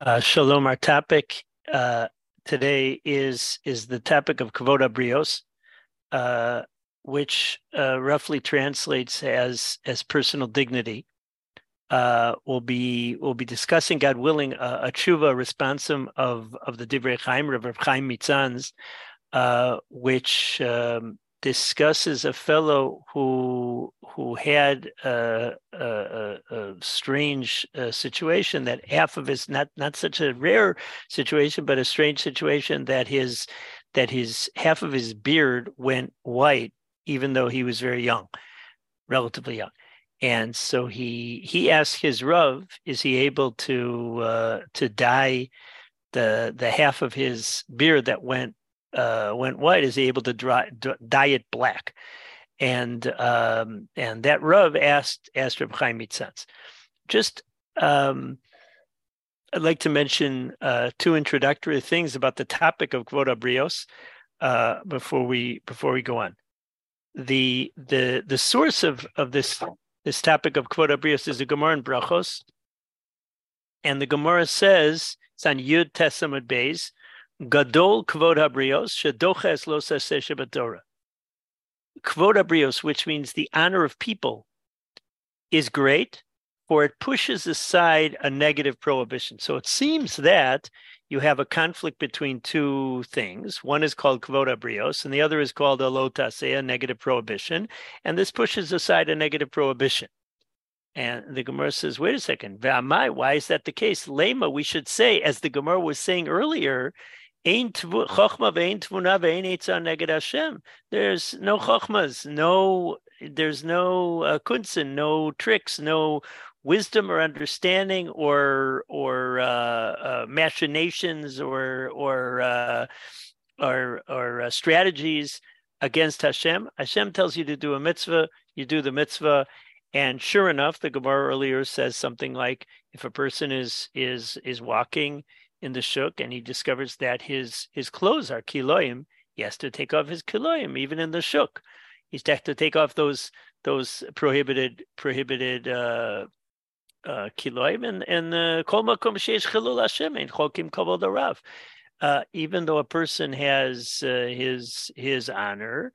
Uh, shalom. Our topic uh, today is is the topic of kavod brios, uh, which uh, roughly translates as as personal dignity. Uh, we'll be we'll be discussing, God willing, a, tshuva responsum of of the Divrei Chaim, Rav Chaim Mitzans, uh, which um, discusses a fellow who who had a, a, a strange uh, situation that half of his not not such a rare situation, but a strange situation that his that his half of his beard went white, even though he was very young, relatively young. And so he he asked his Rav, is he able to uh, to dye the the half of his beard that went uh, went white is able to dry, dye it black. And um, and that Rav asked asked Reb Chaim Mitzanz. Just um, I'd like to mention uh, two introductory things about the topic of Kvod Brios uh, before we before we go on. The the the source of of this this topic of Kvod Brios is the Gemara in Brachos, and the Gemara says it's on Yud Tesamud Beis Gadol Kvod Habrios, Shadoches Lo Shebatora. Kvod Habrios, which means the honor of people, is great, for it pushes aside a negative prohibition. So it seems that you have a conflict between two things. One is called Kvod Habrios, and the other is called a Lotase, a negative prohibition. And this pushes aside a negative prohibition. And the Gemara says, wait a second, why is that the case? Lema, we should say, as the Gemara was saying earlier, There's no chokhmas, no there's no uh, kunsten, no tricks, no wisdom or understanding or or uh, uh, machinations or or uh, or or uh, strategies against Hashem. Hashem tells you to do a mitzvah, you do the mitzvah, and sure enough, the Gemara earlier says something like, if a person is is is walking in the shuk and he discovers that his his clothes are kiloim, he has to take off his kiloim even in the shuk. He's has to take off those those prohibited prohibited uh, uh, kiloim and and uh, kol makom sheish chilul Hashem and chokim kavod arav. Uh, even though a person has uh, his his honor,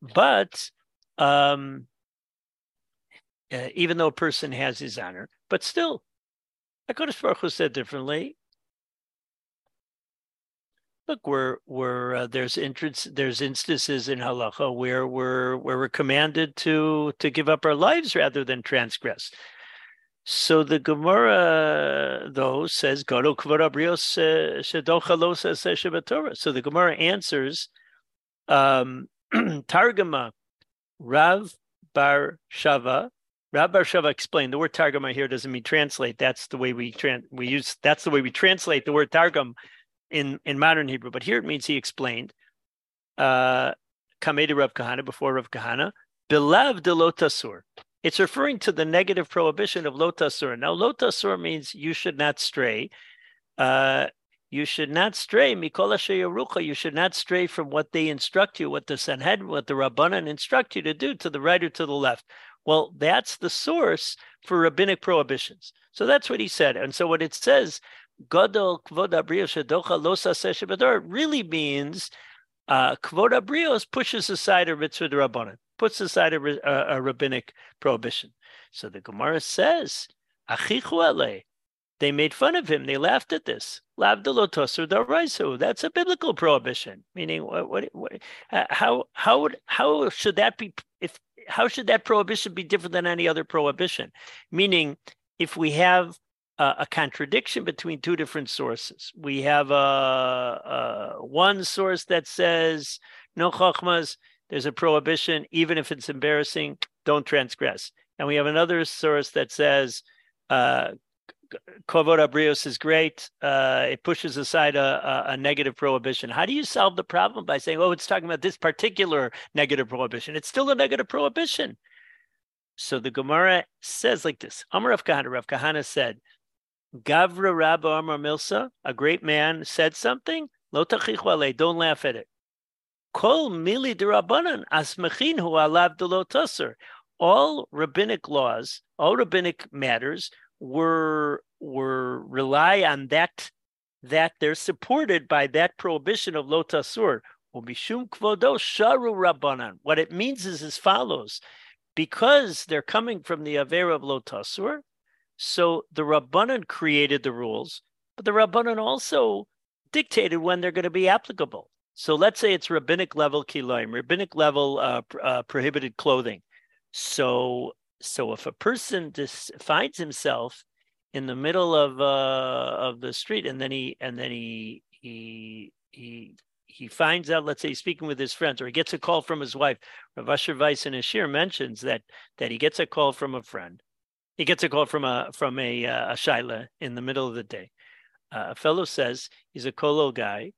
but um, uh, even though a person has his honor, but still, Hakadosh Baruch Hu said differently look, we're we're uh, there's there's instances in halacha where we're where we're commanded to to give up our lives rather than transgress. So the Gemara though says Gado Kvarabrios Shedochalos So the Gemara answers um, Targama Rav Bar Shava. Rav Bar Shava explained the word Targama here doesn't mean translate. That's the way we we use that's the way we translate the word Targum in, in modern Hebrew, but here it means he explained, uh, Kamedi Rav Kahana, before Rav Kahana, Bilav de Lotasur. It's referring to the negative prohibition of Lotasur. Now, Lotasur means you should not stray. Uh, you should not stray, Mikola Sheyarucha, you should not stray from what they instruct you, what the Sanhedrin, what the Rabbanan instruct you to do, to the right or to the left. Well, that's the source for rabbinic prohibitions. So that's what he said. And so what it says, Gadol Kvod Shedocha Losa really means uh, Abrios pushes aside a mitzvah rabbanon, puts aside a, a, a, rabbinic prohibition. So the Gemara says, Achichu they made fun of him. They laughed at this. That's a biblical prohibition. Meaning, what, what, what, how, how would, how should that be? If how should that prohibition be different than any other prohibition? Meaning, if we have a contradiction between two different sources. We have a, a one source that says no chachmas, there's a prohibition, even if it's embarrassing, don't transgress. And we have another source that says uh, Kovod Abrios is great. Uh, it pushes aside a, a, a, negative prohibition. How do you solve the problem by saying, oh, it's talking about this particular negative prohibition? It's still a negative prohibition. So the Gemara says like this Amar Rav Kahana, Rav Kahana said, Gavra Rabba Amar Milsa, a great man, said something. Lo don't laugh at it. Kol mili derabanan asmechin hu alav delotasser. All rabbinic laws, all rabbinic matters were were rely on that that they're supported by that prohibition of lotasur. Umishum kvodo sharu rabbanan. What it means is as follows: because they're coming from the avera of lotasur, so the rabbanan created the rules, but the rabbanan also dictated when they're going to be applicable. So let's say it's rabbinic level kiloim, rabbinic level uh, uh, prohibited clothing. So so if a person just finds himself in the middle of uh, of the street and then he and then he he he he finds out, let's say he's speaking with his friends, or he gets a call from his wife. Rav Asher Weiss in Ashir mentions that that he gets a call from a friend. He gets a call from a from a, uh, a shaila in the middle of the day. Uh, a fellow says he's a kolo guy.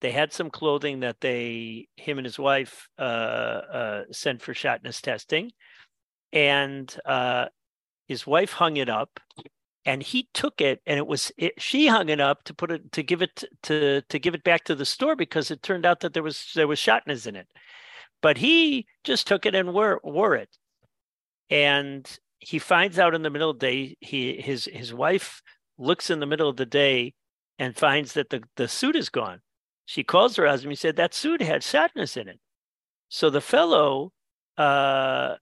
They had some clothing that they, him and his wife, uh, uh sent for shatnez testing, and uh, his wife hung it up and he took it and it was it, she hung it up to put it to give it to to give it back to the store because it turned out that there was there was shatnez in it but he just took it and wore wore it and he finds out in the middle of the day he his his wife looks in the middle of the day and finds that the the suit is gone she calls her husband he said that suit had shatnez in it so the fellow uh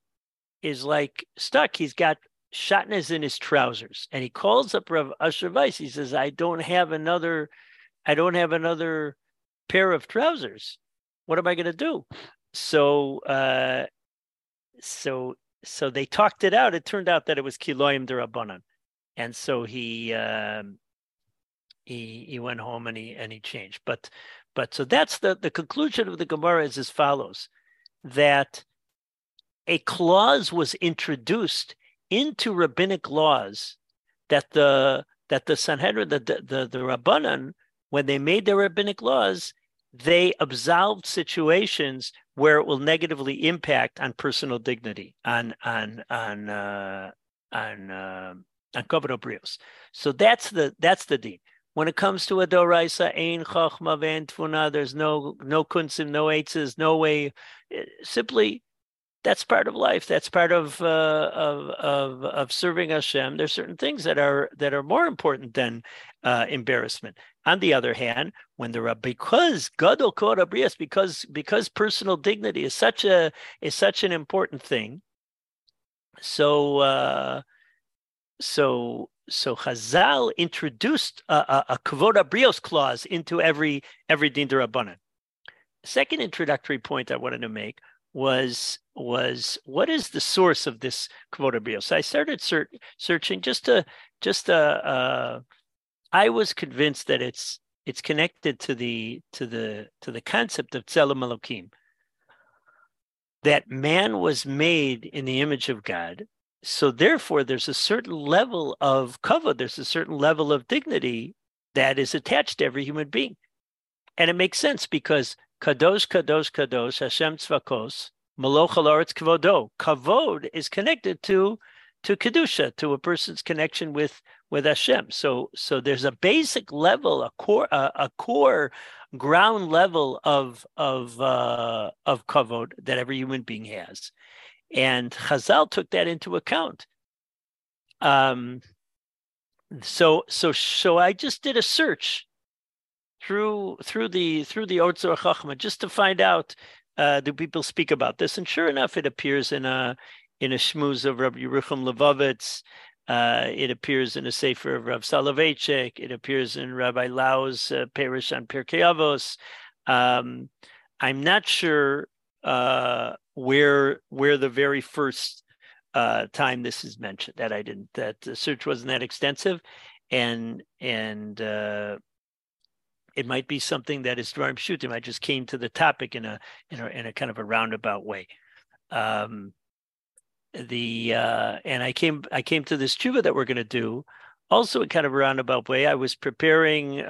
is like stuck he's got shatnez in his trousers, and he calls up Rav Asher Weiss. He says, "I don't have another, I don't have another pair of trousers. What am I going to do?" So, uh, so, so they talked it out. It turned out that it was kiloyim derabanan, and so he, um, he, he went home and he and he changed. But, but so that's the the conclusion of the Gemara is as follows: that a clause was introduced into rabbinic laws that the that the Sanhedrin, the the the, Rabbanan, when they made their rabbinic laws, they absolved situations where it will negatively impact on personal dignity, on on on uh, on uh, on brios. So that's the that's the deed. When it comes to a doraisa, ein chachma tfuna, there's no no kunsim, no eitzes, no way. Eh, simply that's part of life. That's part of uh, of, of of serving Hashem. There's certain things that are that are more important than uh, embarrassment. On the other hand, when there are because gadol korabrias, because because personal dignity is such a is such an important thing. So uh, so so Chazal introduced a, a, a kavod brios clause into every every din. Second introductory point I wanted to make was was what is the source of this kvota brio? So I started ser- searching just to just uh, uh, I was convinced that it's it's connected to the to the to the concept of tzelem elokim that man was made in the image of God. So therefore, there's a certain level of cover, there's a certain level of dignity that is attached to every human being. And it makes sense because Kadosh, Kadosh, Kadosh, Hashem Tzvakos, Maloch Halaretz Kavodo. Kavod is connected to to kedusha, to a person's connection with with Hashem. So so there's a basic level, a core a, a core ground level of of uh, of kavod that every human being has, and Chazal took that into account. Um. So so so I just did a search through through the through the Otzar Chachma just to find out uh, do people speak about this? And sure enough, it appears in a in a shmuz of Rabbi Yerucham Levovitz. Uh, it appears in a sefer of Rav Soloveitchik. It appears in Rabbi Lau's uh, Perish on Pirkei Avos. Um, I'm not sure uh, where where the very first uh, time this is mentioned. That I didn't. That the search wasn't that extensive, and and uh, it might be something that is dvarim pshutim. I just came to the topic in a in a in a kind of a roundabout way. Um, the uh, and I came I came to this tshuva that we're going to do also in kind of a roundabout way. I was preparing uh,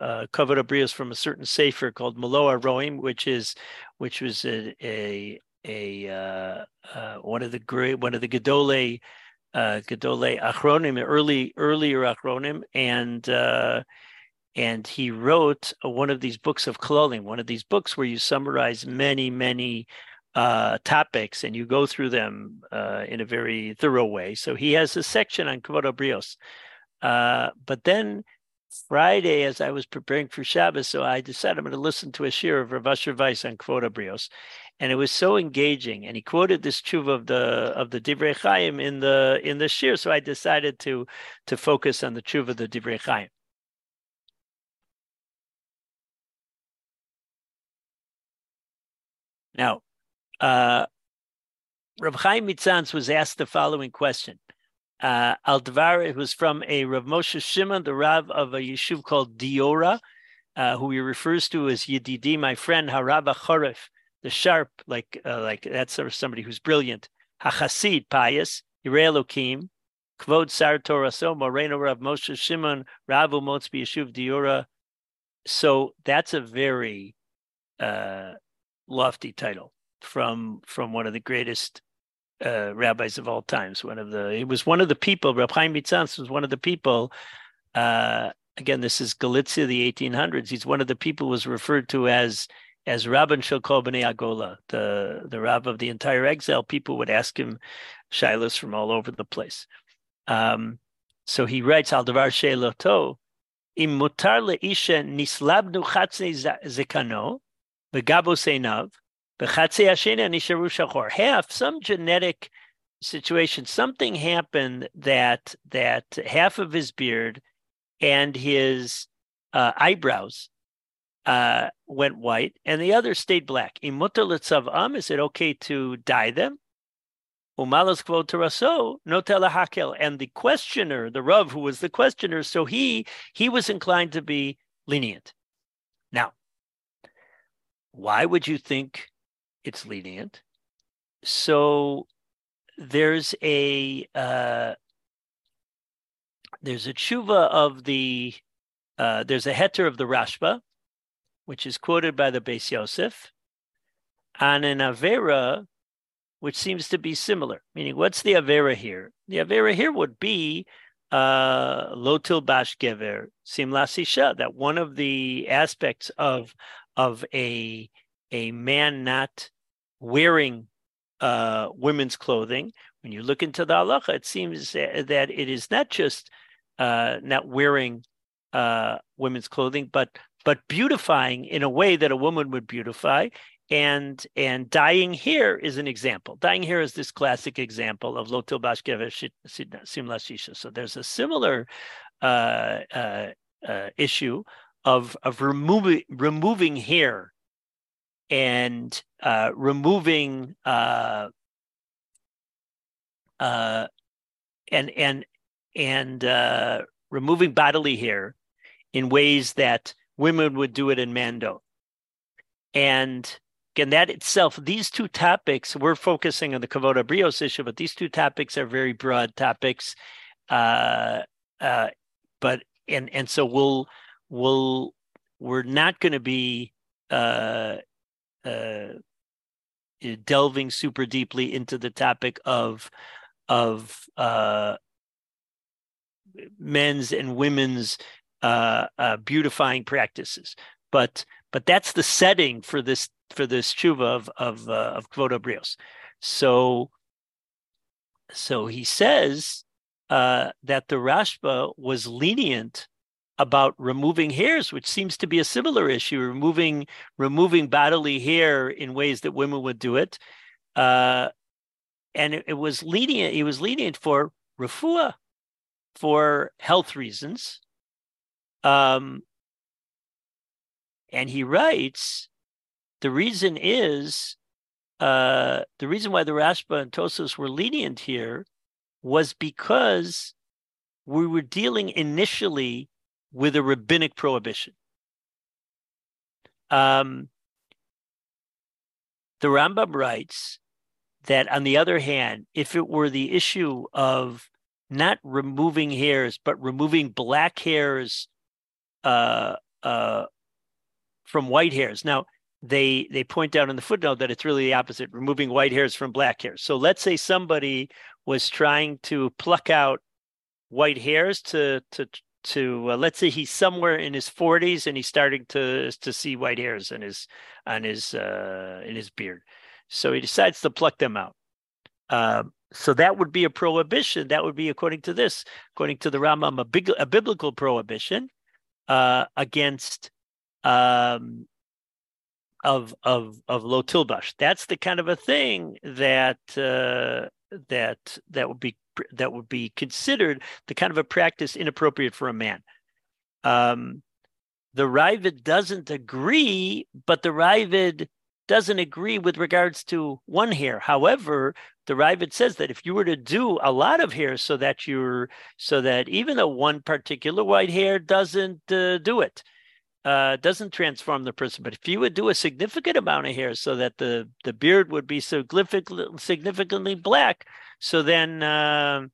uh, uh covered abrios from a certain sefer called Maloa Roim, which is which was a a, a uh, uh, one of the great one of the Gedole uh, Gedole Achronim, early earlier Achronim, and uh, and he wrote one of these books of clothing, one of these books where you summarize many, many uh, topics and you go through them uh, in a very thorough way. So he has a section on Kvod Brios. Uh, but then Friday, as I was preparing for Shabbos, so I decided I'm going to listen to a shir of Rav Asher Weiss on Kvod Brios, and it was so engaging. And he quoted this tshuva of the of the Divrei Chaim in the in the shir, so I decided to to focus on the tshuva of the Divrei Chaim. Now, uh, Rav Chaim Mitzans was asked the following question. Uh, was from a Rav Moshe Shimon, the Rav of a yeshuv called Diora, uh, who he refers to as Yedidi, my friend, Harava Choref, the sharp, like uh, like that's somebody who's brilliant. Hachasid, pious, Yirei Elokim, Kvod Sar Torah So, Moreno Rav Moshe Shimon, Rav Umotzbi Yeshuv Diora. So that's a very uh, lofty title from from one of the greatest uh, rabbis of all times. One of the he was one of the people. Reb Chaim was one of the people. Uh, again, this is Galicia, the 1800s. He's one of the people was referred to as as Rabban Shokol B'nei Agola, the the Rab of the entire exile. People would ask him shilas from all over the place. Um, so he writes Al Davar Sheloto, Im mutar leisha nislabnu chatzei zekano, begabo seinav, Half some genetic situation, something happened that that half of his beard and his uh, eyebrows uh, went white, and the other stayed black. am, is it okay to dye them? Umalas teraso no hakel. And the questioner, the Rav who was the questioner, so he he was inclined to be lenient. Why would you think it's lenient. So there's a uh, there's a tshuva of the uh, there's a heter of the Rashba, which is quoted by the Beis Yosef, and an avera, which seems to be similar. Meaning, what's the avera here? The avera here would be uh, lotil bash gever simlasisha. That one of the aspects of of a a man not wearing uh, women's clothing. When you look into the halacha, it seems that it is not just uh, not wearing uh, women's clothing, but but beautifying in a way that a woman would beautify. And and dyeing hair is an example. Dying hair is this classic example of lotil bashkever simla shisha. So there's a similar uh, uh, uh, issue of of removing removing hair and uh, removing uh, uh, and and and uh, removing bodily hair in ways that women would do it in Mando. And again, that itself, these two topics, we're focusing on the Kavod Brios issue, but these two topics are very broad topics. Uh, uh, but and and so we'll we'll we're not going to be uh, uh, delving super deeply into the topic of of uh, men's and women's uh, uh, beautifying practices, but but that's the setting for this for this tshuva of of uh, of Kvod Brios. So so he says that the Rashba was lenient about removing hairs, which seems to be a similar issue, removing removing bodily hair in ways that women would do it. Uh, and it, it, was lenient, he was lenient for refuah, for health reasons. Um, and he writes, the reason is uh, the reason why the Rashba and Tosos were lenient here was because we were dealing initially with a rabbinic prohibition. Um, the Rambam writes that, on the other hand, if it were the issue of not removing hairs, but removing black hairs uh, uh, from white hairs. Now, they they point out in the footnote that it's really the opposite, removing white hairs from black hairs. So let's say somebody was trying to pluck out white hairs to to to uh, let's say he's somewhere in his 40s and he's starting to to see white hairs in his on his uh in his beard So he decides to pluck them out. Uh, so that would be a prohibition. That would be according to this, according to the Rambam, a, big, a biblical prohibition uh, against um, of of of lo tilbash. That's the kind of a thing that uh, that that would be that would be considered the kind of a practice inappropriate for a man. Um, the Raavad doesn't agree, but the Raavad doesn't agree with regards to one hair. However, the Raavad says that if you were to do a lot of hair so that you're so that even though one particular white hair doesn't uh, do it, uh, doesn't transform the person. But if you would do a significant amount of hair so that the the beard would be significantly significantly black, so then uh,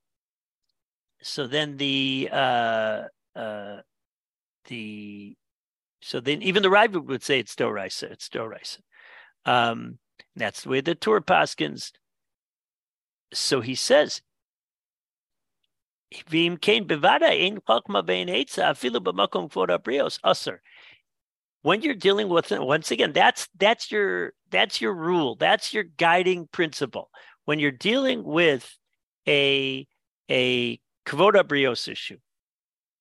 so then the uh, uh, the so then even the Raavad would say it's still rice. It's still rice. Um, that's the way the Tur Paskins. So he says, when you're dealing with once again that's that's your that's your rule that's your guiding principle when you're dealing with a a kvod brios issue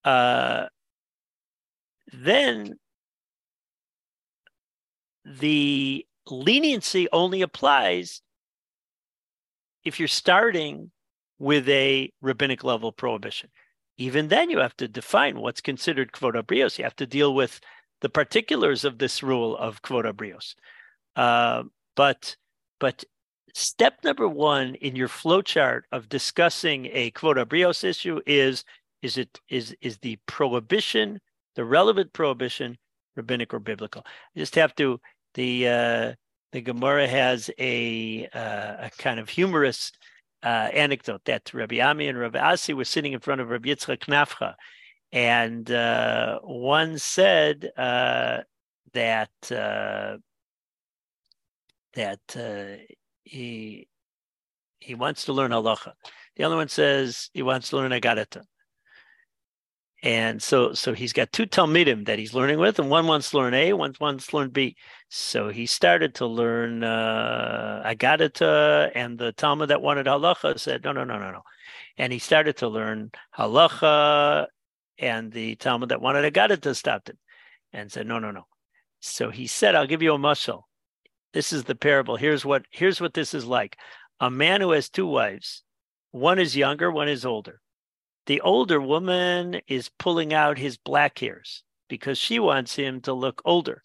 uh, then the leniency only applies if you're starting with a rabbinic level prohibition. Even then, you have to define what's considered kvod brios. You have to deal with the particulars of this rule of kvod brios. Uh, but but step number one in your flowchart of discussing a kvod brios issue is is it is is the prohibition the relevant prohibition rabbinic or biblical. You just have to the uh, the Gemara has a uh, a kind of humorous uh, anecdote that Rabbi Ami and Rabbi Asi were sitting in front of Rabbi Yitzchak Nafcha, and uh, one said uh, that uh, that uh, he he wants to learn halacha. The other one says he wants to learn agadata. And so, so he's got two Talmidim that he's learning with, and one wants to learn A, one wants to learn B. So he started to learn uh, Agadata, and the Talmud that wanted halacha said, no, no, no, no, no. And he started to learn halacha, and the Talmud that wanted Agadata stopped it and said, no, no, no. So he said, I'll give you a mashal. This is the parable. Here's what here's what this is like. A man who has two wives, one is younger, one is older the older woman is pulling out his black hairs because she wants him to look older.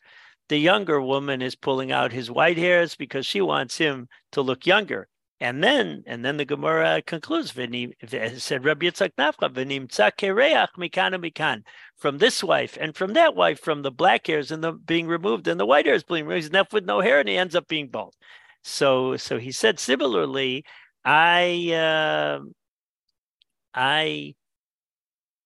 The younger woman is pulling out his white hairs because she wants him to look younger. And then, and then the Gemara concludes, said Rabbi Yitzchak Nafcha, mikana mikan, from this wife and from that wife, from the black hairs and the being removed and the white hairs being removed. He's left with no hair and he ends up being bald. So, so he said similarly, I, uh, I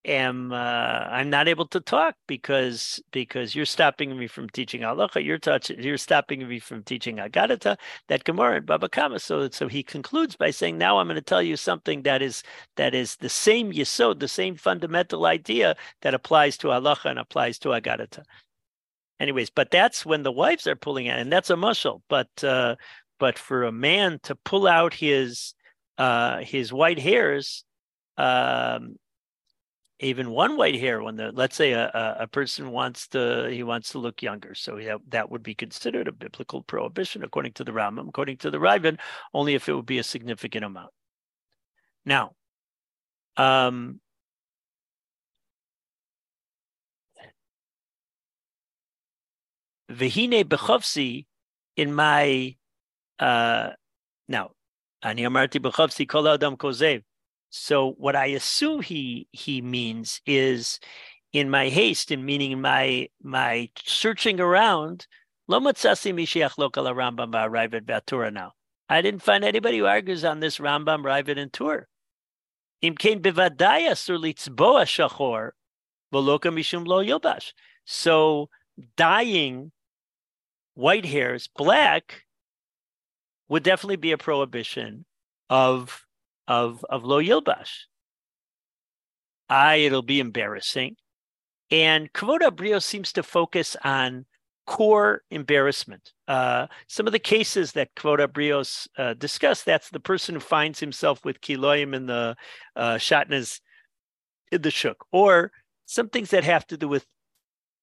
am uh, I'm not able to talk because because you're stopping me from teaching halacha. You're touching. You're stopping me from teaching agadata that Gemara and Baba Kama. So so he concludes by saying, now I'm going to tell you something that is that is the same yisod, the same fundamental idea that applies to halacha and applies to agadata. Anyways, but that's when the wives are pulling out, and that's a mashal. But uh, but for a man to pull out his uh, his white hairs um, even one white hair when the let's say a, a person wants to he wants to look younger. So that, that would be considered a biblical prohibition according to the Rambam according to the Raavad only if it would be a significant amount. Now um Vehine bechavsi in my uh now ani amarti bechavsi kol adam kozev so what I assume he he means is in my haste, in meaning my my searching around, lo matzasi mishiach lokal Rambam Raavad Batura now. I didn't find anybody who argues on this Rambam, Raavad, and Tur. Imkain bivadaya sur litzboa shachor v'loka yobash. So dyeing white hairs black would definitely be a prohibition of of of Lo Yilbash. I it'll be embarrassing. And Kvod Brio seems to focus on core embarrassment. Uh, some of the cases that Kvod Abrios uh, discussed, that's the person who finds himself with kiloim in the uh, shatnez in the shuk, or some things that have to do with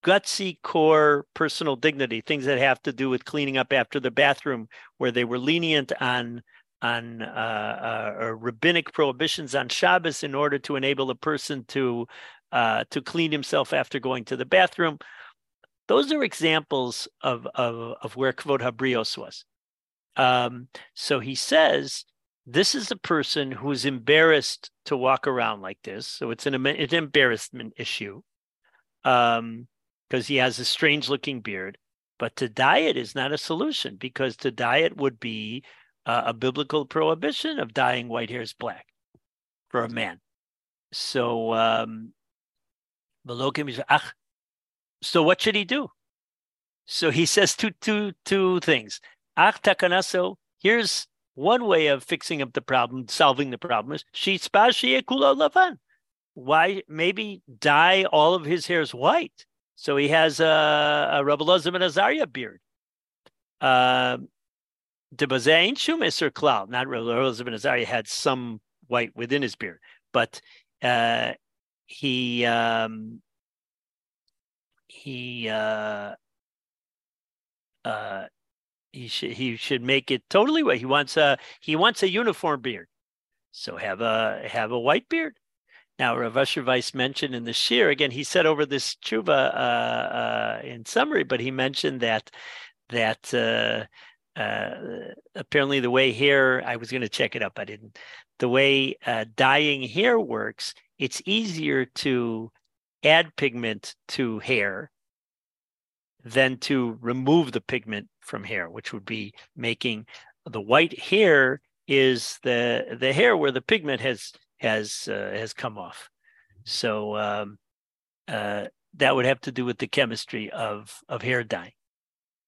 gutsy core personal dignity, things that have to do with cleaning up after the bathroom, where they were lenient on on uh, uh, rabbinic prohibitions on Shabbos in order to enable a person to uh, to clean himself after going to the bathroom. Those are examples of of, of where Kvod Habrios was. Um, so he says this is a person who's embarrassed to walk around like this. So it's an, an embarrassment issue because um, he has a strange looking beard. But to diet is not a solution because to diet would be uh, a biblical prohibition of dyeing white hairs black for a man. So, um, so what should he do? So he says two, two, two things. Ach takanaso, here's one way of fixing up the problem, solving the problem is lavan. Why maybe dye all of his hairs white so he has a, a Rabbi Elazar Azariah beard. Uh, Debazain Shumis or Cloud. Not Rabbi Elazar Azariah had some white within his beard, but uh, he um, he uh, uh, he should he should make it totally white. He wants a he wants a uniform beard. So have a have a white beard. Now Rav Asher Weiss mentioned in the shir again. He said over this tshuva uh, uh, in summary, but he mentioned that that uh, apparently the way hair. I was going to check it up. I didn't. The way uh, dyeing hair works, it's easier to add pigment to hair than to remove the pigment from hair, which would be making the white hair is the the hair where the pigment has has uh, has come off. So um, uh, that would have to do with the chemistry of of hair dye.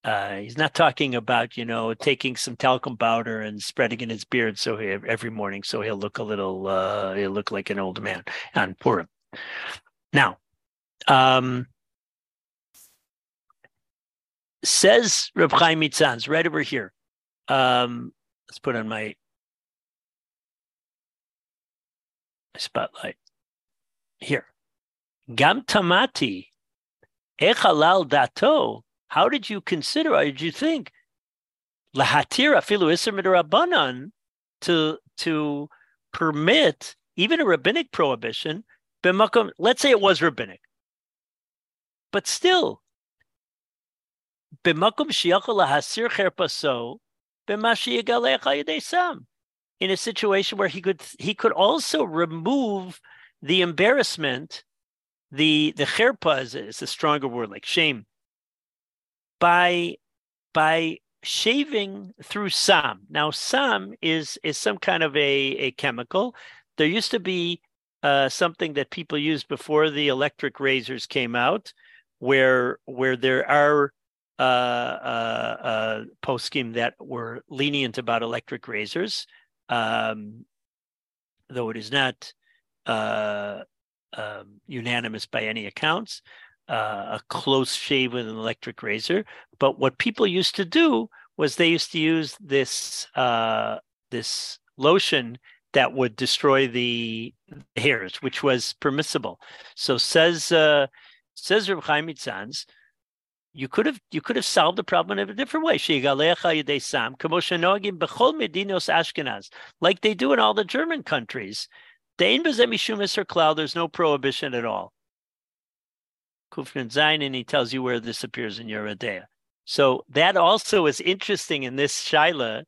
Uh, he's not talking about you know taking some talcum powder and spreading in his beard so he, every morning so he'll look a little uh, he'll look like an old man on Purim. Now, um, says Reb Chaim Mitzanz right over here. Um, let's put on my spotlight here. Gam tamati echalal dato. How did you consider? How did you think lahatir afilu iser to to permit even a rabbinic prohibition? Let's say it was rabbinic, but still in a situation where he could he could also remove the embarrassment, the the cherpa is, is a stronger word like shame, by by shaving through sam. Now sam is is some kind of a, a chemical. There used to be uh, something that people used before the electric razors came out, where where there are uh, uh, uh, poskim that were lenient about electric razors, um, though it is not uh, um, unanimous by any accounts. Uh, a close shave with an electric razor, but what people used to do was they used to use this uh, this lotion that would destroy the hairs, which was permissible. So says uh, says Reb Chaim Mitzanz, you could have you could have solved the problem in a different way. Like they do in all the German countries. There's no prohibition at all. Kufrin Zayin, and he tells you where this appears in Yoreh De'ah. So that also is interesting in this Shaila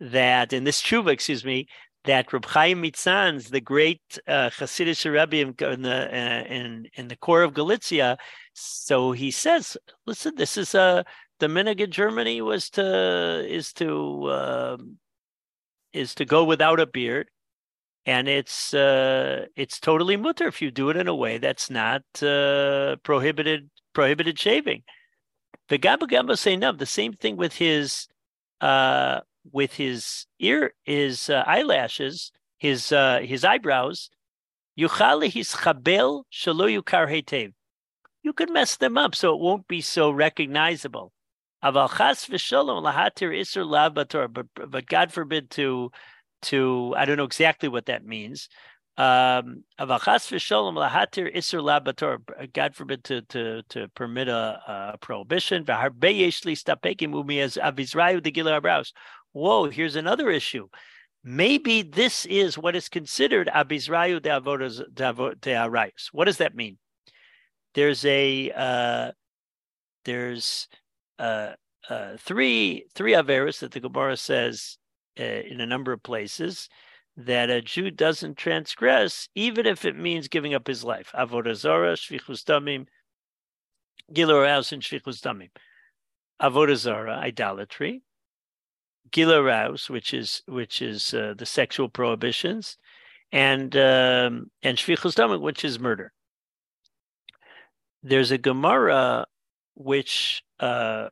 that in this Tshuva, excuse me, that Reb Chaim Mitzanz, the great uh, Hasidic Rebbe in the uh, in in the core of Galicia, so he says, "Listen, this is a uh, the minhag in Germany was to is to uh, is to go without a beard, and it's uh, it's totally mutter if you do it in a way that's not uh, prohibited prohibited shaving." The Gamba Gamba say no. The same thing with his uh, with his ear, his uh, eyelashes, his uh, his eyebrows. You could mess them up so it won't be so recognizable. But God forbid to to I don't know exactly what that means. Um. God forbid to to to permit a, a prohibition. Whoa, here's another issue. Maybe this is what is considered abizrayu de avodas de. What does that mean? There's a uh, there's uh, uh, three three averos that the Gemara says uh, in a number of places that a Jew doesn't transgress, even if it means giving up his life. Avodah zara, shvichus damim, gilur and shvichus damim. Avodah zara, idolatry. Gilur which is which is uh, the sexual prohibitions, and um, and shvichus damim, which is murder. There's a Gemara which uh,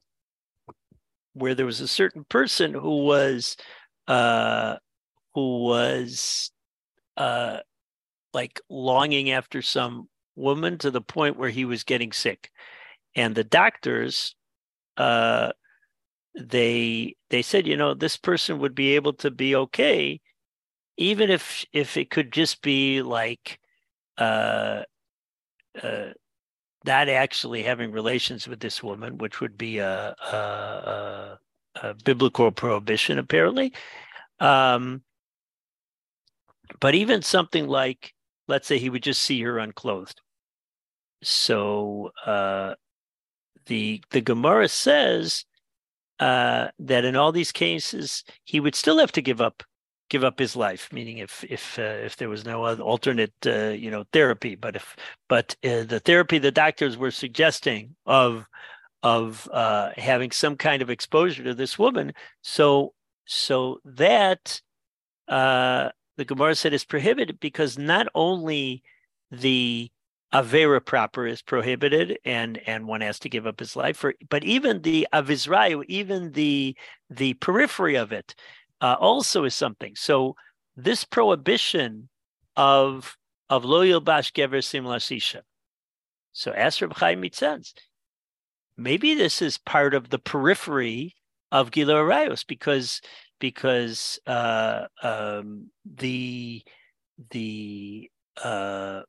where there was a certain person who was uh, who was uh, like longing after some woman to the point where he was getting sick, and the doctors uh, they they said, you know, this person would be able to be okay, even if if it could just be like uh, uh, not actually having relations with this woman, which would be a, a, a, a biblical prohibition, apparently. Um, but even something like, let's say he would just see her unclothed. So uh, the the Gemara says uh, that in all these cases he would still have to give up give up his life meaning if if uh, if there was no alternate uh, you know therapy but if but uh, the therapy the doctors were suggesting of of uh, having some kind of exposure to this woman so so that uh, the Gemara said is prohibited because not only the Avera proper is prohibited and and one has to give up his life for but even the Avizrayu, even the the periphery of it uh, also is something. So this prohibition of of lo yilbash gever sim lasisha. So as Reb Chaim says, maybe this is part of the periphery of Giluy Arayos because because uh, um, the the uh,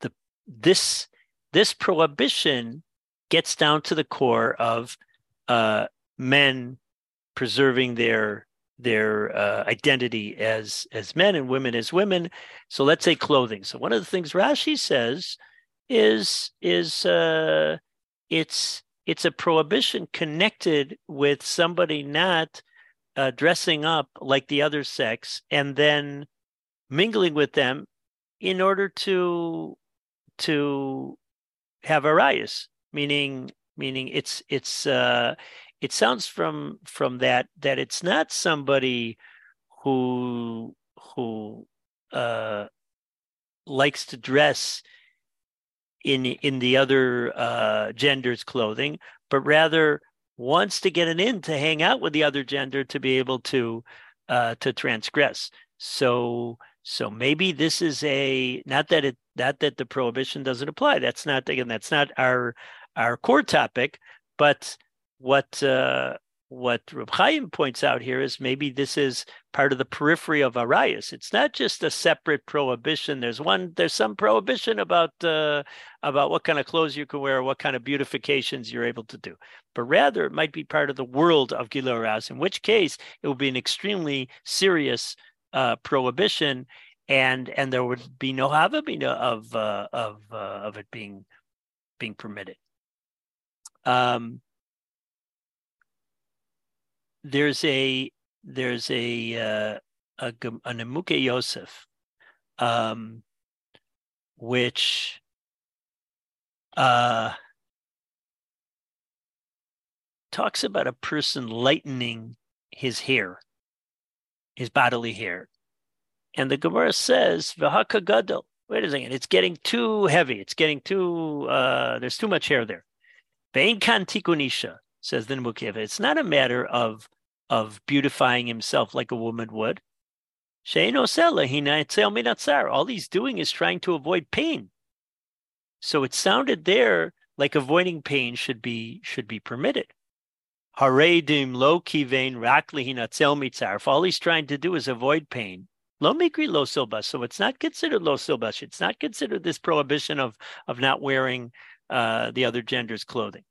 the this this prohibition gets down to the core of uh, men preserving their their uh, identity as as men and women as women. So let's say clothing. So one of the things Rashi says is is uh, it's it's a prohibition connected with somebody not uh, dressing up like the other sex and then mingling with them in order to to have arayas, meaning meaning it's it's uh, it sounds from from that that it's not somebody who who uh, likes to dress in in the other uh, gender's clothing, but rather wants to get an in to hang out with the other gender to be able to uh, to transgress. So so maybe this is a not that it not that the prohibition doesn't apply. That's not again that's not our our core topic, but what uh, what Reb Chaim points out here is maybe this is part of the periphery of Arias. It's not just a separate prohibition. There's one. There's some prohibition about uh, about what kind of clothes you can wear, what kind of beautifications you're able to do. But rather, it might be part of the world of Giloras. In which case, it would be an extremely serious uh, prohibition, and and there would be no havamina of uh, of uh, of it being being permitted. Um, there's a there's a uh, a, a Nimukei Yosef, um, which uh, talks about a person lightening his hair, his bodily hair, and the Gemara says v'haka gadol. Wait a second, it's getting too heavy. It's getting too. Uh, there's too much hair there. Vein kan tikunisha says the Nemukiv. It's not a matter of of beautifying himself like a woman would. All he's doing is trying to avoid pain. So it sounded there like avoiding pain should be should be permitted. Haredim lo kivein rakli mitzar. If all he's trying to do is avoid pain, lo mikri lo silbas. So it's not considered lo silbas. It's not considered this prohibition of of not wearing uh, the other gender's clothing.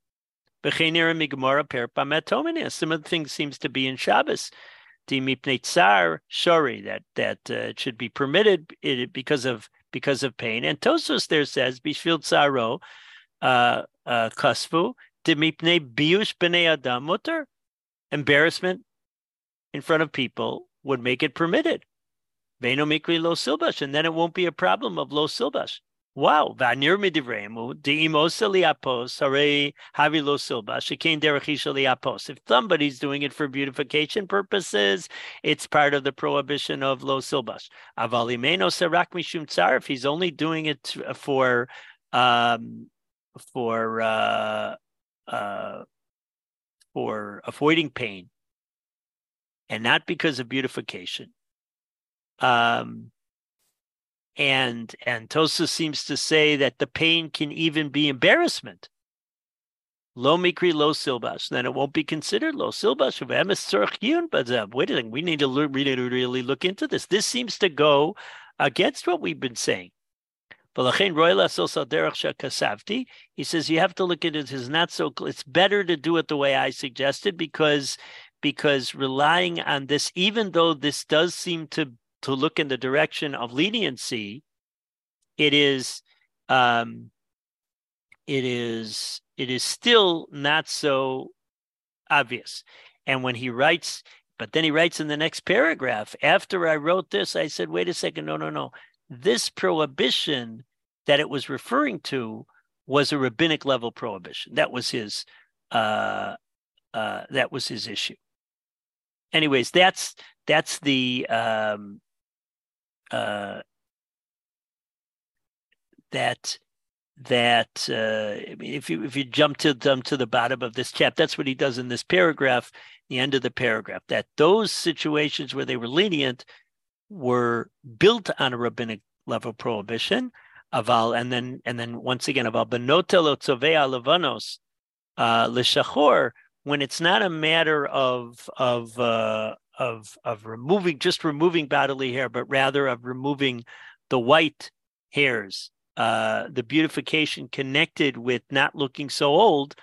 Similar things seems to be in Shabbos. Shori, that that uh, it should be permitted because of because of pain. And Tosfos there says Bishvil Tsaro uh, uh, Kasvu Demipne Biush B'nei Adam Mutter. Embarrassment in front of people would make it permitted. Veno Mikri Lo Silbash, and then it won't be a problem of Lo Silbash. Wow, vanir midivremu deimos liapos hare havi lo silba shekain derechisha liapos. If somebody's doing it for beautification purposes, it's part of the prohibition of lo silbash. Avalimeno serak mishum tsar. If he's only doing it for um, for uh, uh, for avoiding pain, and not because of beautification. Um, and and Tosfos seems to say that the pain can even be embarrassment. Lo mikri lo silbash, then it won't be considered lo silbash. But uh, wait a second, we need to really, really look into this. This seems to go against what we've been saying. He says you have to look at it as not so. It's better to do it the way I suggested because because relying on this, even though this does seem to to look in the direction of leniency, it is um, it is it is still not so obvious. And when he writes, but then he writes in the next paragraph, after I wrote this, I said, wait a second, no, no, no. This prohibition that it was referring to was a rabbinic level prohibition. That was his uh, uh, that was his issue. Anyways, that's that's the um, uh, that that uh, if you if you jump to jump to the bottom of this chapter, that's what he does in this paragraph, the end of the paragraph. That those situations where they were lenient were built on a rabbinic level prohibition. Aval, and then and then once again aval benotelo tzovea levanos uh, l'shachor when it's not a matter of of uh, of of removing just removing bodily hair, but rather of removing the white hairs, uh, the beautification connected with not looking so old.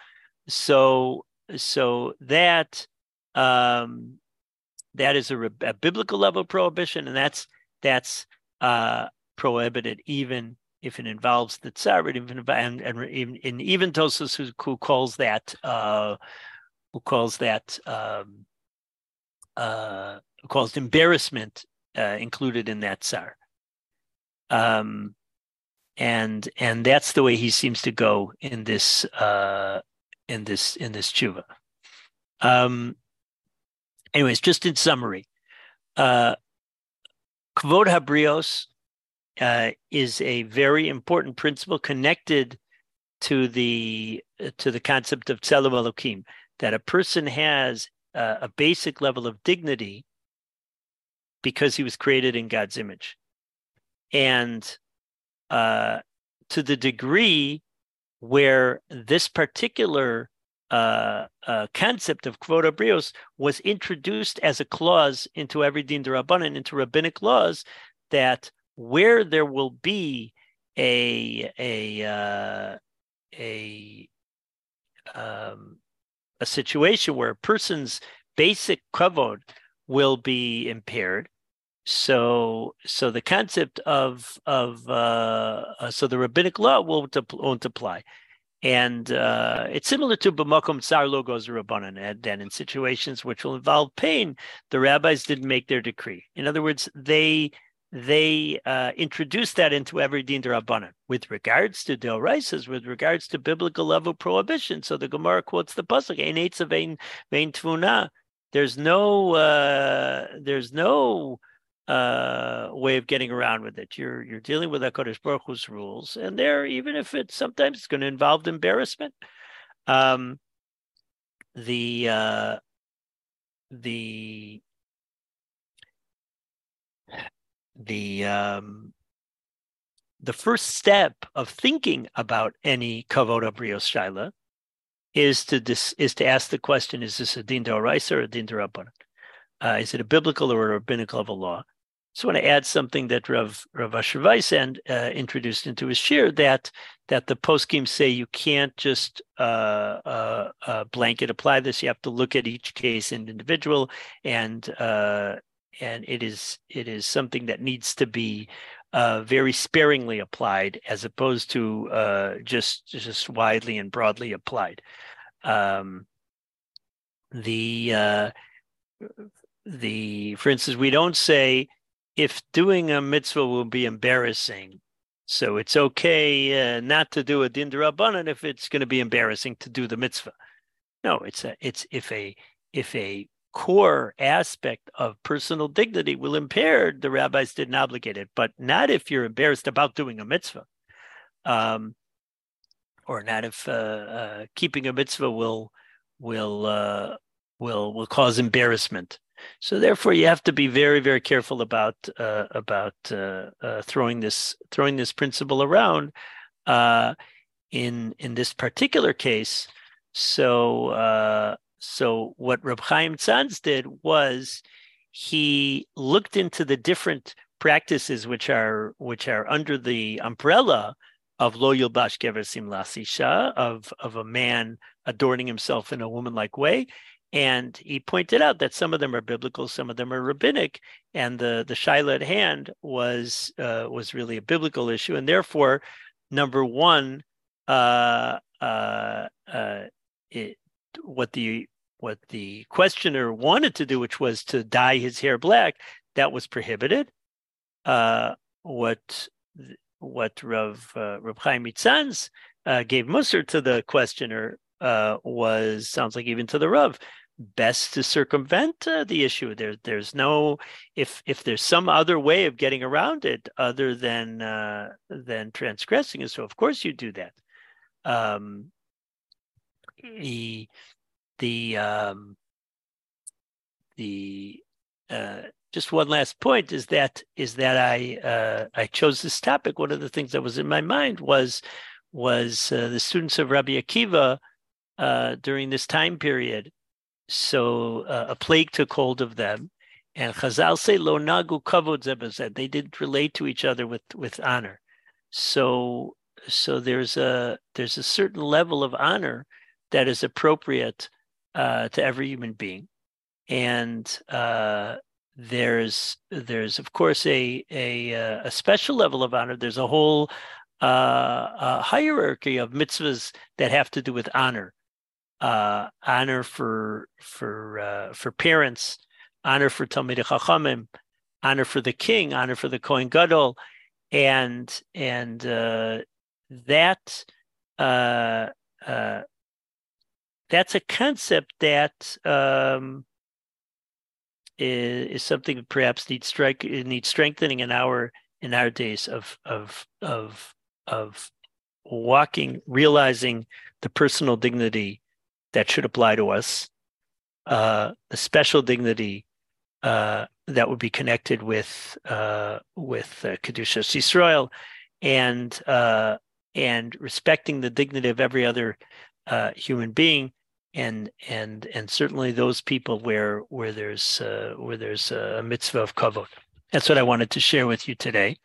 So so that um, that is a, a biblical level prohibition, and that's that's uh, prohibited even if it involves the tsar, even and, and, and even Tosfos who, who calls that uh, who calls that um, uh, caused embarrassment uh, included in that tsar. Um, and and that's the way he seems to go in this uh, in this in this tshuva. Um, anyways, just in summary, uh, kvod habrios uh, is a very important principle connected to the to the concept of tzelem elokim that a person has uh, a basic level of dignity because he was created in God's image. And uh, to the degree where this particular uh, uh, concept of kvod brios was introduced as a clause into every din rabbanan, into rabbinic laws, that where there will be a a uh, a um, a situation where a person's basic kavod will be impaired. So, so the concept of of uh, uh, so the rabbinic law won't, won't apply, and uh, it's similar to b'makom tsar logos rabbanan, and, and in situations which will involve pain, the rabbis didn't make their decree. In other words, they they uh, introduced that into every din rabbanan with regards to deoraisas, with regards to biblical level prohibition. So the Gemara quotes the pasuk "Ein etzav vein tvuna." There's no uh, there's no uh, way of getting around with it. You're you're dealing with Hakadosh Baruch Hu's rules, and there, even if it's sometimes it's going to involve embarrassment. Um, the uh, the the um, the first step of thinking about any kavod brios shaila is to dis, is to ask the question: Is this a din d'oraisa or a din d'rabbanan? Uh, is it a biblical or a rabbinical of a law? So I want to add something that Rav Rav Asher Weiss and uh, introduced into his shiur that that the poskim say you can't just uh, uh, uh, blanket apply this. You have to look at each case in individual, and uh, and it is it is something that needs to be uh, very sparingly applied as opposed to uh, just just widely and broadly applied. Um, the uh, the for instance, we don't say if doing a mitzvah will be embarrassing, so it's okay uh, not to do a din rabbanan if it's going to be embarrassing to do the mitzvah. No, it's a it's if a if a core aspect of personal dignity will impair, the rabbis didn't obligate it, but not if you're embarrassed about doing a mitzvah. Um, or not if uh, uh, keeping a mitzvah will will uh, will will cause embarrassment. So therefore, you have to be very very careful about uh, about uh, uh, throwing this throwing this principle around. in in this particular case, so so what Reb Chaim Tzanz did was he looked into the different practices which are which are under the umbrella of lo yilbash gever simlas of of a man adorning himself in a woman-like way, and he pointed out that some of them are biblical, some of them are rabbinic, and the the shaila at hand was uh, was really a biblical issue, and therefore, number one, uh, uh, uh it, what the what the questioner wanted to do, which was to dye his hair black, that was prohibited. Uh, what what Rav uh, Rav Chaim Tzanz uh, gave Musar to the questioner uh, was sounds like even to the Rav best to circumvent uh, the issue. There, there's no if if there's some other way of getting around it other than uh, than transgressing it. So of course you do that. Um, he the um, the uh, just one last point is that is that I uh, I chose this topic. One of the things that was in my mind was was uh, the students of Rabbi Akiva uh, during this time period. So uh, a plague took hold of them, and Chazal say lo nagu kavod zebazed. They didn't relate to each other with with honor. So so there's a there's a certain level of honor that is appropriate uh, to every human being, and uh, there's there's of course a, a uh, a special level of honor. There's a whole uh, hierarchy of mitzvahs that have to do with honor, uh, honor for for uh, for parents, honor for Talmidei Chachamim, honor for the king, honor for the Kohen Gadol, and and that that's a concept that um, is, is something that perhaps needs strike needs strengthening in our in our days of of of of walking, realizing the personal dignity that should apply to us, uh, the special dignity uh, that would be connected with uh, with uh, kedushas Yisrael, and uh, and respecting the dignity of every other uh, human being, and and and certainly those people where where there's uh, where there's a mitzvah of kavod. That's what I wanted to share with you today.